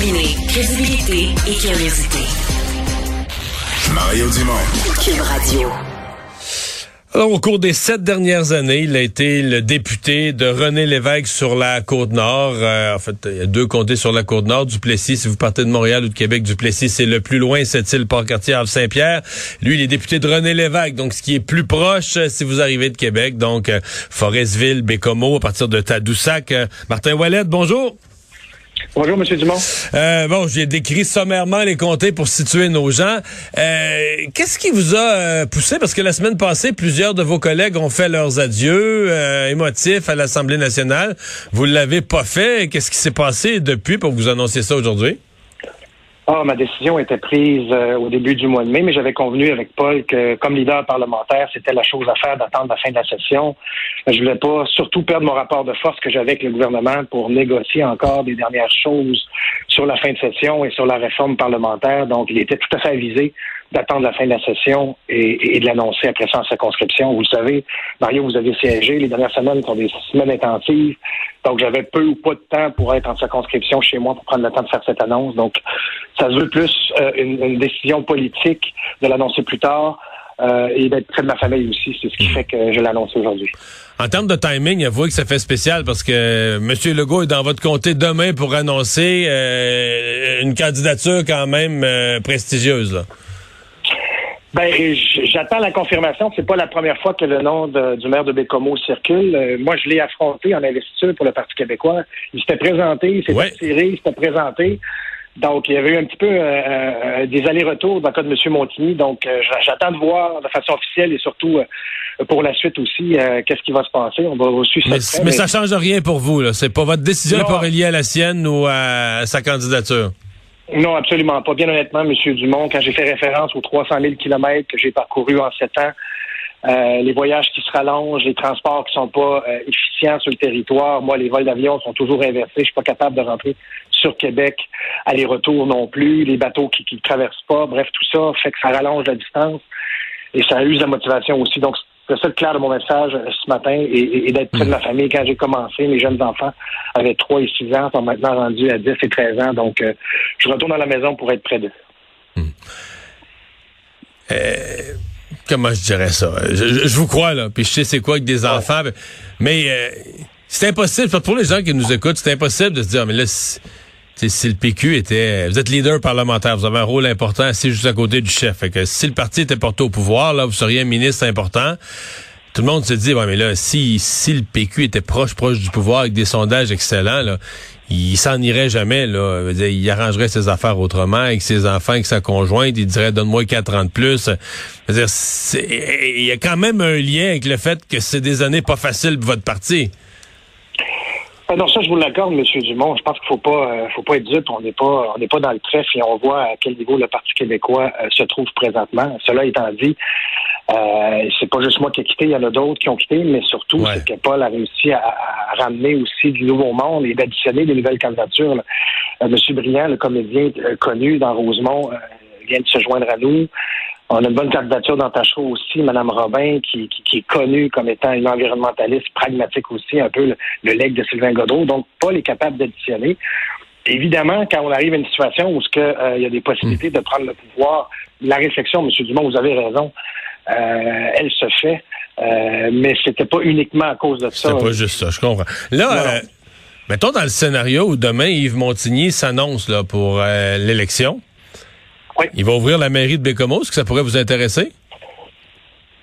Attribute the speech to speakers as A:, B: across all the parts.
A: Combiner crédibilité et curiosité.
B: Mario Dumont.
A: Cube Radio.
C: Alors, au cours des sept dernières années, il a été le député de René Lévesque sur la Côte-Nord. Euh, en fait, il y a deux comtés sur la Côte-Nord. Duplessis, si vous partez de Montréal ou de Québec, Duplessis, c'est le plus loin, cette île Port-Cartier, Havre-Saint-Pierre. Lui, il est député de René Lévesque, donc ce qui est plus proche euh, si vous arrivez de Québec. Donc, euh, Forestville, Bécomo, à partir de Tadoussac. Martin Wallet, bonjour.
D: Bonjour, M. Dumont.
C: Euh, bon, j'ai décrit sommairement les comtés pour situer nos gens. Euh, Qu'est-ce qui vous a euh, poussé? Parce que la semaine passée, plusieurs de vos collègues ont fait leurs adieux euh, émotifs à l'Assemblée nationale. Vous ne l'avez pas fait. Qu'est-ce qui s'est passé depuis pour vous annoncer ça aujourd'hui?
D: Ah, ma décision était prise euh, au début du mois de mai, mais j'avais convenu avec Paul que, comme leader parlementaire, c'était la chose à faire d'attendre la fin de la session. Je voulais pas surtout perdre mon rapport de force que j'avais avec le gouvernement pour négocier encore des dernières choses sur la fin de session et sur la réforme parlementaire. Donc, il était tout à fait avisé d'attendre la fin de la session et, et de l'annoncer après ça en circonscription. Vous le savez, Mario, vous avez siégé. Les dernières semaines sont des semaines intensives. Donc, j'avais peu ou pas de temps pour être en circonscription chez moi pour prendre le temps de faire cette annonce. Donc, ça se veut plus euh, une, une, décision politique de l'annoncer plus tard euh, et d'être près de ma famille aussi. C'est ce qui fait que je l'annonce aujourd'hui.
C: En termes de timing, avouez que ça fait spécial parce que M. Legault est dans votre comté demain pour annoncer euh, une candidature quand même euh, prestigieuse. Là.
D: Ben, j'attends la confirmation. C'est pas la première fois que le nom de, du maire de Bécomo circule. Euh, moi, je l'ai affronté en investiture pour le Parti québécois. Il s'était présenté, il s'était
C: Ouais.
D: attiré, il s'était présenté. Donc, il y avait eu un petit peu euh, euh, des allers-retours dans le cas de M. Montigny. Donc, euh, j'a- j'attends de voir de façon officielle et surtout euh, pour la suite aussi qu'est-ce qui va se passer. On va suivre
C: Mais, mais
D: près,
C: ça change rien pour vous. là. C'est pas votre décision n'est pas reliée à la sienne ou à sa candidature.
D: Non, absolument pas. Bien honnêtement, M. Dumont, quand j'ai fait référence aux 300 000 kilomètres que j'ai parcourus en sept ans, euh, les voyages qui se rallongent, les transports qui sont pas euh, efficients sur le territoire, moi, les vols d'avion sont toujours inversés. Je suis pas capable de rentrer sur Québec, aller-retour non plus, les bateaux qui ne traversent pas. Bref, tout ça fait que ça rallonge la distance et ça use la motivation aussi. Donc, c'est ça le clair de mon message euh, ce matin et, d'être près de ma famille. Quand j'ai commencé, mes jeunes enfants avaient 3 et 6 ans, sont maintenant rendus à 10 et 13 ans. Donc, euh, je retourne à la maison pour être près d'eux.
C: Euh, comment je dirais ça? Je, je- je vous crois, là, puis je sais c'est quoi avec des enfants, mais euh, c'est impossible, pour les gens qui nous écoutent, c'est impossible de se dire, mais là, si, le PQ était... Vous êtes leader parlementaire, vous avez un rôle important, assis juste à côté du chef. Fait si le parti était porté au pouvoir, là, vous seriez un ministre important. Tout le monde se dit, ouais, mais là, si, si le PQ était proche, proche du pouvoir avec des sondages excellents, là, il s'en irait jamais, là. Il arrangerait ses affaires autrement avec ses enfants, avec sa conjointe. Il dirait, donne-moi quatre ans de plus. Il y a quand même un lien avec le fait que c'est des années pas faciles pour votre parti.
D: Ah Non, ça, je vous l'accorde, M. Dumont. Je pense qu'il faut pas, euh, faut pas être dupe. On n'est pas, on n'est pas dans le trèfle et on voit à quel niveau le Parti québécois euh, se trouve présentement. Cela étant dit, euh, c'est pas juste moi qui ai quitté, il y en a d'autres qui ont quitté, mais surtout,
C: Ouais.
D: c'est que Paul a réussi à, à ramener aussi du nouveau monde et d'additionner des nouvelles candidatures. M. Briand, le comédien connu dans Rosemont, vient de se joindre à nous. On a une bonne candidature dans Tachereau aussi, Mme Robin, qui, qui, qui est connue comme étant une environnementaliste pragmatique aussi, un peu le, le legs de Sylvain Godreau. Donc, Paul est capable d'additionner. Évidemment, quand on arrive à une situation où ce que, euh, il y a des possibilités de prendre le pouvoir, la réflexion, M. Dumont, vous avez raison, euh, elle se fait, euh, mais c'était pas uniquement à cause de ça.
C: C'est pas juste ça, je comprends. Là, euh, mettons dans le scénario où demain Yves Montigny s'annonce là pour l'élection.
D: Oui.
C: Il va ouvrir la mairie de Bécomo. Est-ce que ça pourrait vous intéresser?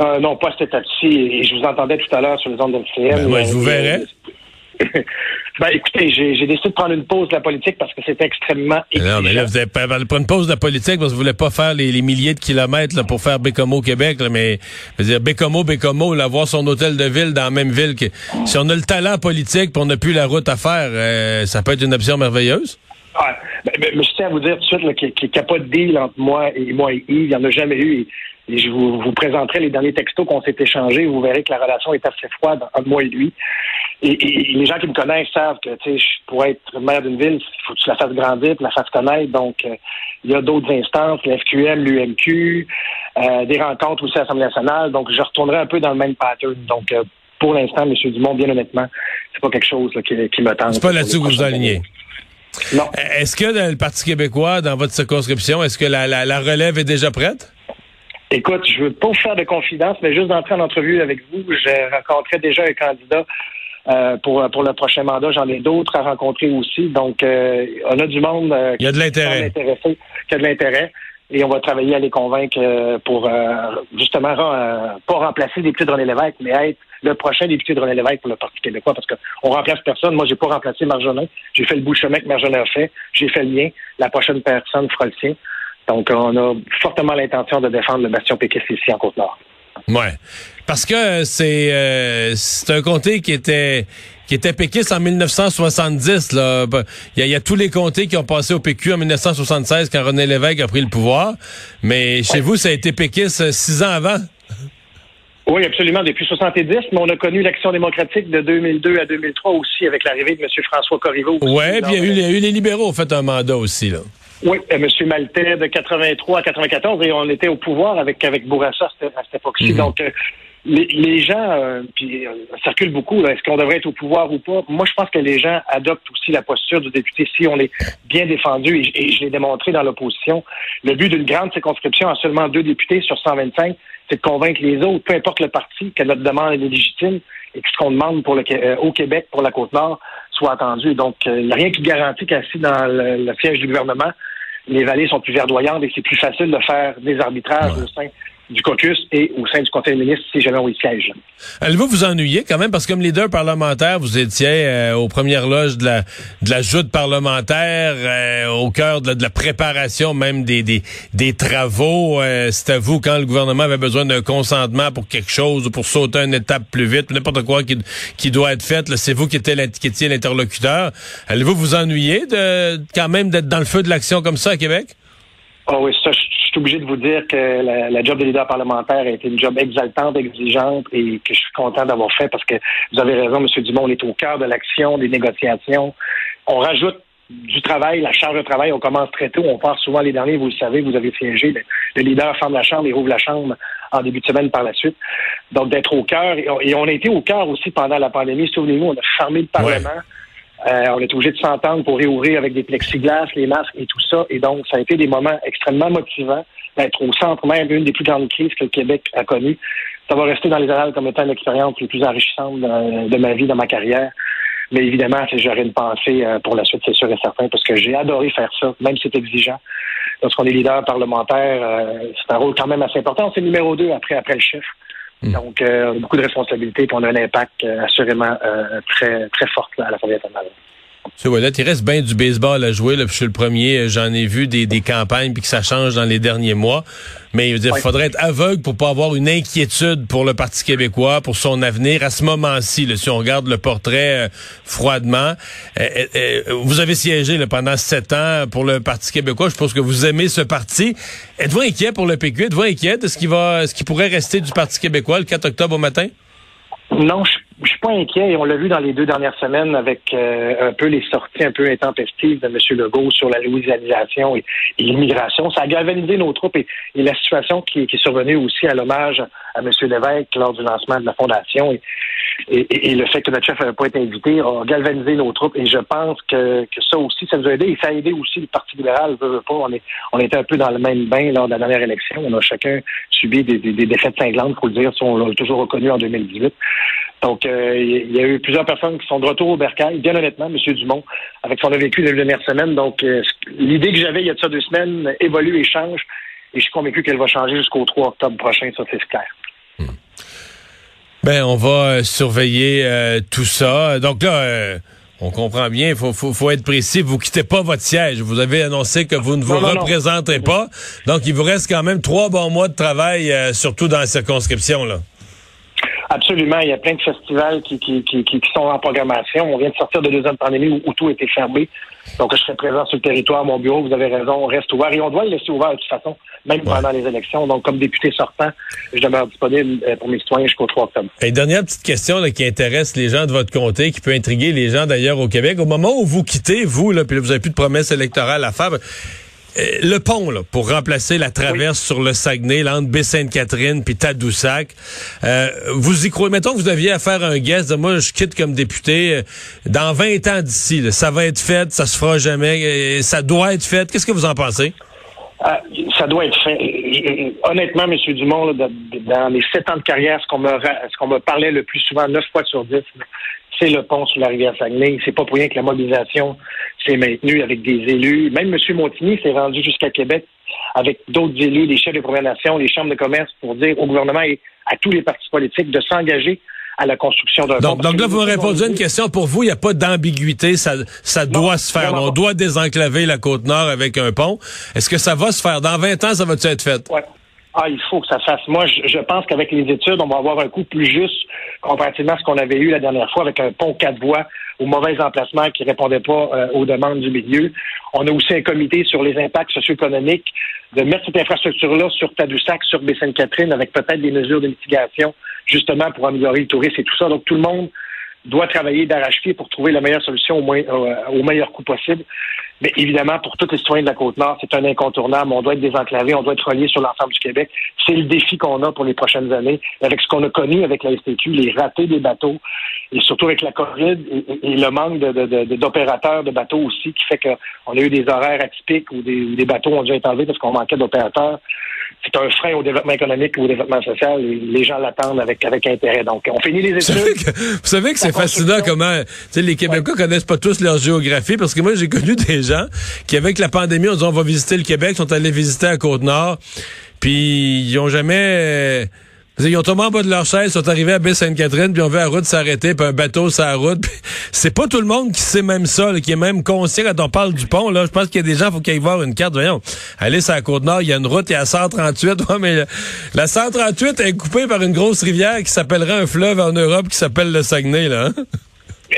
D: Euh, non, pas cette étape-ci. Et je vous entendais tout à l'heure sur les ondes de
C: Ben, ouais, je vous verrai.
D: ben, écoutez, j'ai décidé de prendre une pause de la politique parce que c'était extrêmement
C: Non, mais là, vous avez pas pas une pause de la politique parce que vous voulez pas faire les, les milliers de kilomètres là, pour faire Bécomo Québec, là, mais je veux dire Bécomo, Bécomo, là, avoir son hôtel de ville dans la même ville que si on a le talent politique pour on n'a plus la route à faire, euh, ça peut être une option merveilleuse.
D: Ouais. Ben, ben, mais je tiens à vous dire tout de suite là, qu'il n'y a pas de deal entre moi et moi et Yves. Il n'y en a jamais eu. Et, et je vous, vous présenterai les derniers textos qu'on s'est échangés. Vous verrez que la relation est assez froide entre moi et lui. Et, et- et les gens qui me connaissent savent que pourrais être maire d'une ville, il faut que tu la fasses grandir, tu la fasses connaître. Donc, euh, il y a d'autres instances, la FQM, l'UMQ, euh, des rencontres aussi à l'Assemblée nationale. Donc, je retournerai un peu dans le même pattern. Donc, euh, pour l'instant, M. Dumont, bien honnêtement, c'est pas quelque chose là, qui, qui me tente.
C: C'est pas
D: pour
C: là-dessus que vous vous alignez.
D: Non.
C: Est-ce que dans le Parti québécois, dans votre circonscription, est-ce que la, la, la relève est déjà prête?
D: Écoute, je veux pas vous faire de confidence, mais juste d'entrer en entrevue avec vous, j'ai rencontré déjà un candidat euh, pour, pour le prochain mandat. J'en ai d'autres à rencontrer aussi. Donc, euh, on a du monde euh,
C: Il y a de l'intérêt.
D: intéressé, qui a de l'intérêt. Et on va travailler à les convaincre euh, pour euh, justement euh, pas remplacer les député de René Lévesque, mais être le prochain député de René Lévesque pour le Parti québécois, parce qu'on remplace personne. Moi, j'ai pas remplacé Marjolin. J'ai fait le bout de chemin que Marjolin a fait. J'ai fait le mien. La prochaine personne fera le sien. Donc, on a fortement l'intention de défendre le bastion péquiste ici en Côte-Nord.
C: Ouais. Parce que c'est euh, c'est un comté qui était qui était péquiste en 1970 là. Il y, a, il y a tous les comtés qui ont passé au PQ en 1976 quand René Lévesque a pris le pouvoir, mais chez vous ça a été péquiste euh, six ans avant?
D: Oui, absolument, depuis 70, mais on a connu l'action démocratique de 2002 à 2003 aussi avec l'arrivée de M. François Corriveau.
C: Ouais, puis il y, a eu,
D: Donc,
C: il y a eu les libéraux ont fait un mandat aussi là.
D: Oui, euh, M. Maltais de 83 à 94 et on était au pouvoir avec avec Bourassa à cette, époque-ci.
C: Mhm.
D: Donc euh, les, les gens, euh, puis euh, ça circule beaucoup. là, Est-ce qu'on devrait être au pouvoir ou pas? Moi, je pense que les gens adoptent aussi la posture du député si on est bien défendu. Et, et je l'ai démontré dans l'opposition. Le but d'une grande circonscription à seulement deux députés sur 125, c'est de convaincre les autres, peu importe le parti, que notre demande est légitime et que ce qu'on demande pour le, euh, au Québec pour la Côte-Nord soit entendu. Donc, euh, il n'y a rien qui garantit qu'assis dans le, le siège du gouvernement, les vallées sont plus verdoyantes et c'est plus facile de faire des arbitrages au sein du caucus et au sein du conseil des ministres si jamais on y siège.
C: Allez-vous vous ennuyer quand même? Parce que comme leader parlementaire, vous étiez euh, aux premières loges de la de la joute parlementaire, euh, au cœur de la, de la préparation même des des, des travaux. Euh, C'est à vous quand le gouvernement avait besoin d'un consentement pour quelque chose ou pour sauter une étape plus vite, n'importe quoi qui qui doit être fait. C'est vous qui étiez l'interlocuteur. Allez-vous vous ennuyer de quand même d'être dans le feu de l'action comme ça à Québec?
D: Ah oui, ça, je suis obligé de vous dire que la, la job de leader parlementaire a été une job exaltante, exigeante et que je suis content d'avoir fait parce que vous avez raison, M. Dumont, on est au cœur de l'action, des négociations. On rajoute du travail, la charge de travail, on commence très tôt, on part souvent les derniers, vous le savez, vous avez siégé, le, le leader ferme la chambre et rouvre la chambre en début de semaine par la suite. Donc d'être au cœur, et et on a été au cœur aussi pendant la pandémie, souvenez-vous, on a fermé le Parlement. Euh, on est obligé de s'entendre pour réouvrir avec des plexiglas, les masques et tout ça. Et donc, ça a été des moments extrêmement motivants d'être au centre même d'une des plus grandes crises que le Québec a connues. Ça va rester dans les annales comme étant l'expérience les plus enrichissante de, ma vie, de ma carrière. Mais évidemment, j'aurais une pensée euh, pour la suite, c'est sûr et certain, parce que j'ai adoré faire ça, même si c'est exigeant. Lorsqu'on est leader parlementaire, euh, c'est un rôle quand même assez important. C'est numéro deux après, après le chef. Donc, euh, beaucoup de responsabilités, puis on a un impact euh, assurément euh, très, très fort là, à la Assemblée nationale.
C: C'est voilà, il reste bien du baseball à jouer. Là, puis je suis le premier, euh, j'en ai vu des, des campagnes puis que ça change dans les derniers mois. Mais il faudrait être aveugle pour pas avoir une inquiétude pour le Parti québécois, pour son avenir à ce moment-ci. là, Si on regarde le portrait euh, froidement, Euh, vous avez siégé là, pendant sept ans pour le Parti québécois. Je pense que vous aimez ce parti. Êtes-vous inquiet pour le PQ Êtes-vous inquiet de ce qui va, ce qui pourrait rester du Parti québécois le 4 octobre au matin?
D: Non, je, je suis pas inquiet et on l'a vu dans les deux dernières semaines avec euh, un peu les sorties un peu intempestives de M. Legault sur la louisianisation et, l'immigration. Ça a galvanisé nos troupes et, la situation qui, est survenue aussi à l'hommage à M. Lévesque lors du lancement de la fondation et, le fait que notre chef n'avait pas été invité a galvanisé nos troupes et je pense que, ça aussi, ça nous a aidé et ça a aidé aussi le Parti libéral, veut, veut pas. On, est, on était un peu dans le même bain lors de la dernière élection. On a chacun subi des, des, des défaites cinglantes, faut le dire, on l'a toujours reconnu en 2018. Donc, euh, il y a eu plusieurs personnes qui sont de retour au bercail, bien honnêtement, M. Dumont, avec ce qu'on a vécu les dernières semaines. Donc, euh, l'idée que j'avais il y a de ça deux semaines évolue et change. Et je suis convaincu qu'elle va changer jusqu'au 3 octobre prochain, ça c'est clair.
C: Ben, on va euh, surveiller euh, tout ça. Donc là, on comprend bien, il faut, faut, faut être précis. Vous quittez pas votre siège. Vous avez annoncé que vous ne vous
D: Non, non, non.
C: représenterez pas. Donc, il vous reste quand même trois bons mois de travail, surtout dans la circonscription. Là.
D: Absolument. Il y a plein de festivals qui, qui, qui, qui- qui sont en programmation. On vient de sortir de deux ans de pandémie où, où tout était fermé. Donc, je serai présent sur le territoire. Mon bureau, vous avez raison, on reste ouvert. Et on doit le laisser ouvert de toute façon, même pendant les élections. Donc, comme député sortant, je demeure disponible euh, pour mes citoyens jusqu'au 3 octobre.
C: Et dernière petite question là, qui intéresse les gens de votre comté, qui peut intriguer les gens d'ailleurs au Québec. Au moment où vous quittez, vous, là, puis là, vous n'avez plus de promesses électorales à faire, le pont, là, pour remplacer la traverse sur le Saguenay, là, entre Baie-Sainte-Catherine puis Tadoussac, euh, vous y croyez? Mettons que vous deviez faire un guest, de, moi, je quitte comme député, euh, dans 20 ans d'ici, ça va être fait, ça se fera jamais, ça doit être fait. Qu'est-ce que vous en pensez?
D: Ah, ça doit être fait. Honnêtement, M. Dumont, dans les sept ans de carrière, ce qu'on me, parlait le plus souvent, neuf fois sur dix, c'est le pont sur la rivière Saguenay. C'est pas pour rien que la mobilisation s'est maintenue avec des élus. Même M. Montigny s'est rendu jusqu'à Québec avec d'autres élus, les chefs des Premières Nations, les chambres de commerce, pour dire au gouvernement et à tous les partis politiques de s'engager à la construction d'un
C: pont. Donc là, vous me répondez à une question. Pour vous, il n'y a pas d'ambiguïté. Ça, ça doit se faire. On doit désenclaver la Côte-Nord avec un pont. Est-ce que ça va se faire? Dans 20 ans, ça va-tu être fait?
D: Ouais. Ah, il faut que ça fasse. Moi, je, pense qu'avec les études, on va avoir un coût plus juste comparativement à ce qu'on avait eu la dernière fois avec un pont quatre voies au mauvais emplacement qui répondait pas euh, aux demandes du milieu. On a aussi un comité sur les impacts socio-économiques de mettre cette infrastructure-là sur Tadoussac, sur Baie-Sainte-Catherine, avec peut-être des mesures de mitigation, justement pour améliorer le tourisme et tout ça. Donc, tout le monde doit travailler d'arrache-pied pour trouver la meilleure solution au, moins, euh, au meilleur coût possible. Mais évidemment, pour tous les citoyens de la Côte-Nord, c'est un incontournable. On doit être désenclavé, on doit être relié sur l'ensemble du Québec. C'est le défi qu'on a pour les prochaines années, avec ce qu'on a connu avec la STQ, les ratés des bateaux, et surtout avec la COVID et, le manque d'opérateurs de, de, bateaux aussi, qui fait qu'on a eu des horaires atypiques ou des, des bateaux ont dû être enlevés parce qu'on manquait d'opérateurs c'est un frein au développement économique ou au développement social. les gens l'attendent avec, avec intérêt. Donc, on finit les études.
C: Vous savez que, c'est fascinant comment les Québécois connaissent pas tous leur géographie parce que moi, j'ai connu des gens qui, avec la pandémie, ont dit on va visiter le Québec, sont allés visiter à Côte-Nord, puis ils ont jamais... Ils ont tombé en bas de leur chaise, sont arrivés à Baie-Sainte-Catherine, puis on vu la route s'arrêter, puis un bateau sur la route. C'est pas tout le monde qui sait même ça, qui est même conscient quand on parle du pont. Là, Je pense qu'il y a des gens, faut qu'ils voir une carte. Voyons, allez sur la Côte-Nord, il y a une route, il y a 138. Ouais, mais la 138 est coupée par une grosse rivière qui s'appellerait un fleuve en Europe qui s'appelle le Saguenay. là. Hein?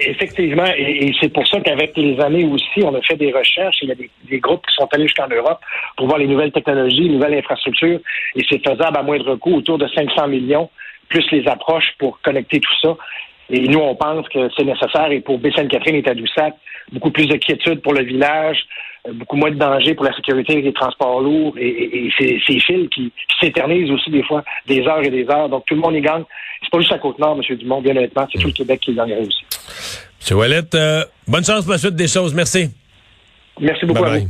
D: Effectivement, et, c'est pour ça qu'avec les années aussi, on a fait des recherches. Il y a des, groupes qui sont allés jusqu'en Europe pour voir les nouvelles technologies, les nouvelles infrastructures, et c'est faisable à moindre coût, autour de 500 millions, plus les approches pour connecter tout ça. Et nous, on pense que c'est nécessaire, et pour Baie-Sainte-Catherine et Tadoussac, beaucoup plus de quiétude pour le village, euh, beaucoup moins de danger pour la sécurité des transports lourds et, et, ces, fils qui, s'éternisent aussi des fois des heures et des heures. Donc tout le monde y gagne. C'est pas juste la Côte-Nord, M. Dumont, bien honnêtement, c'est tout le Québec qui gagnerait aussi.
C: M. Wallet, euh, bonne chance pour la suite des choses. Merci.
D: Merci beaucoup à vous.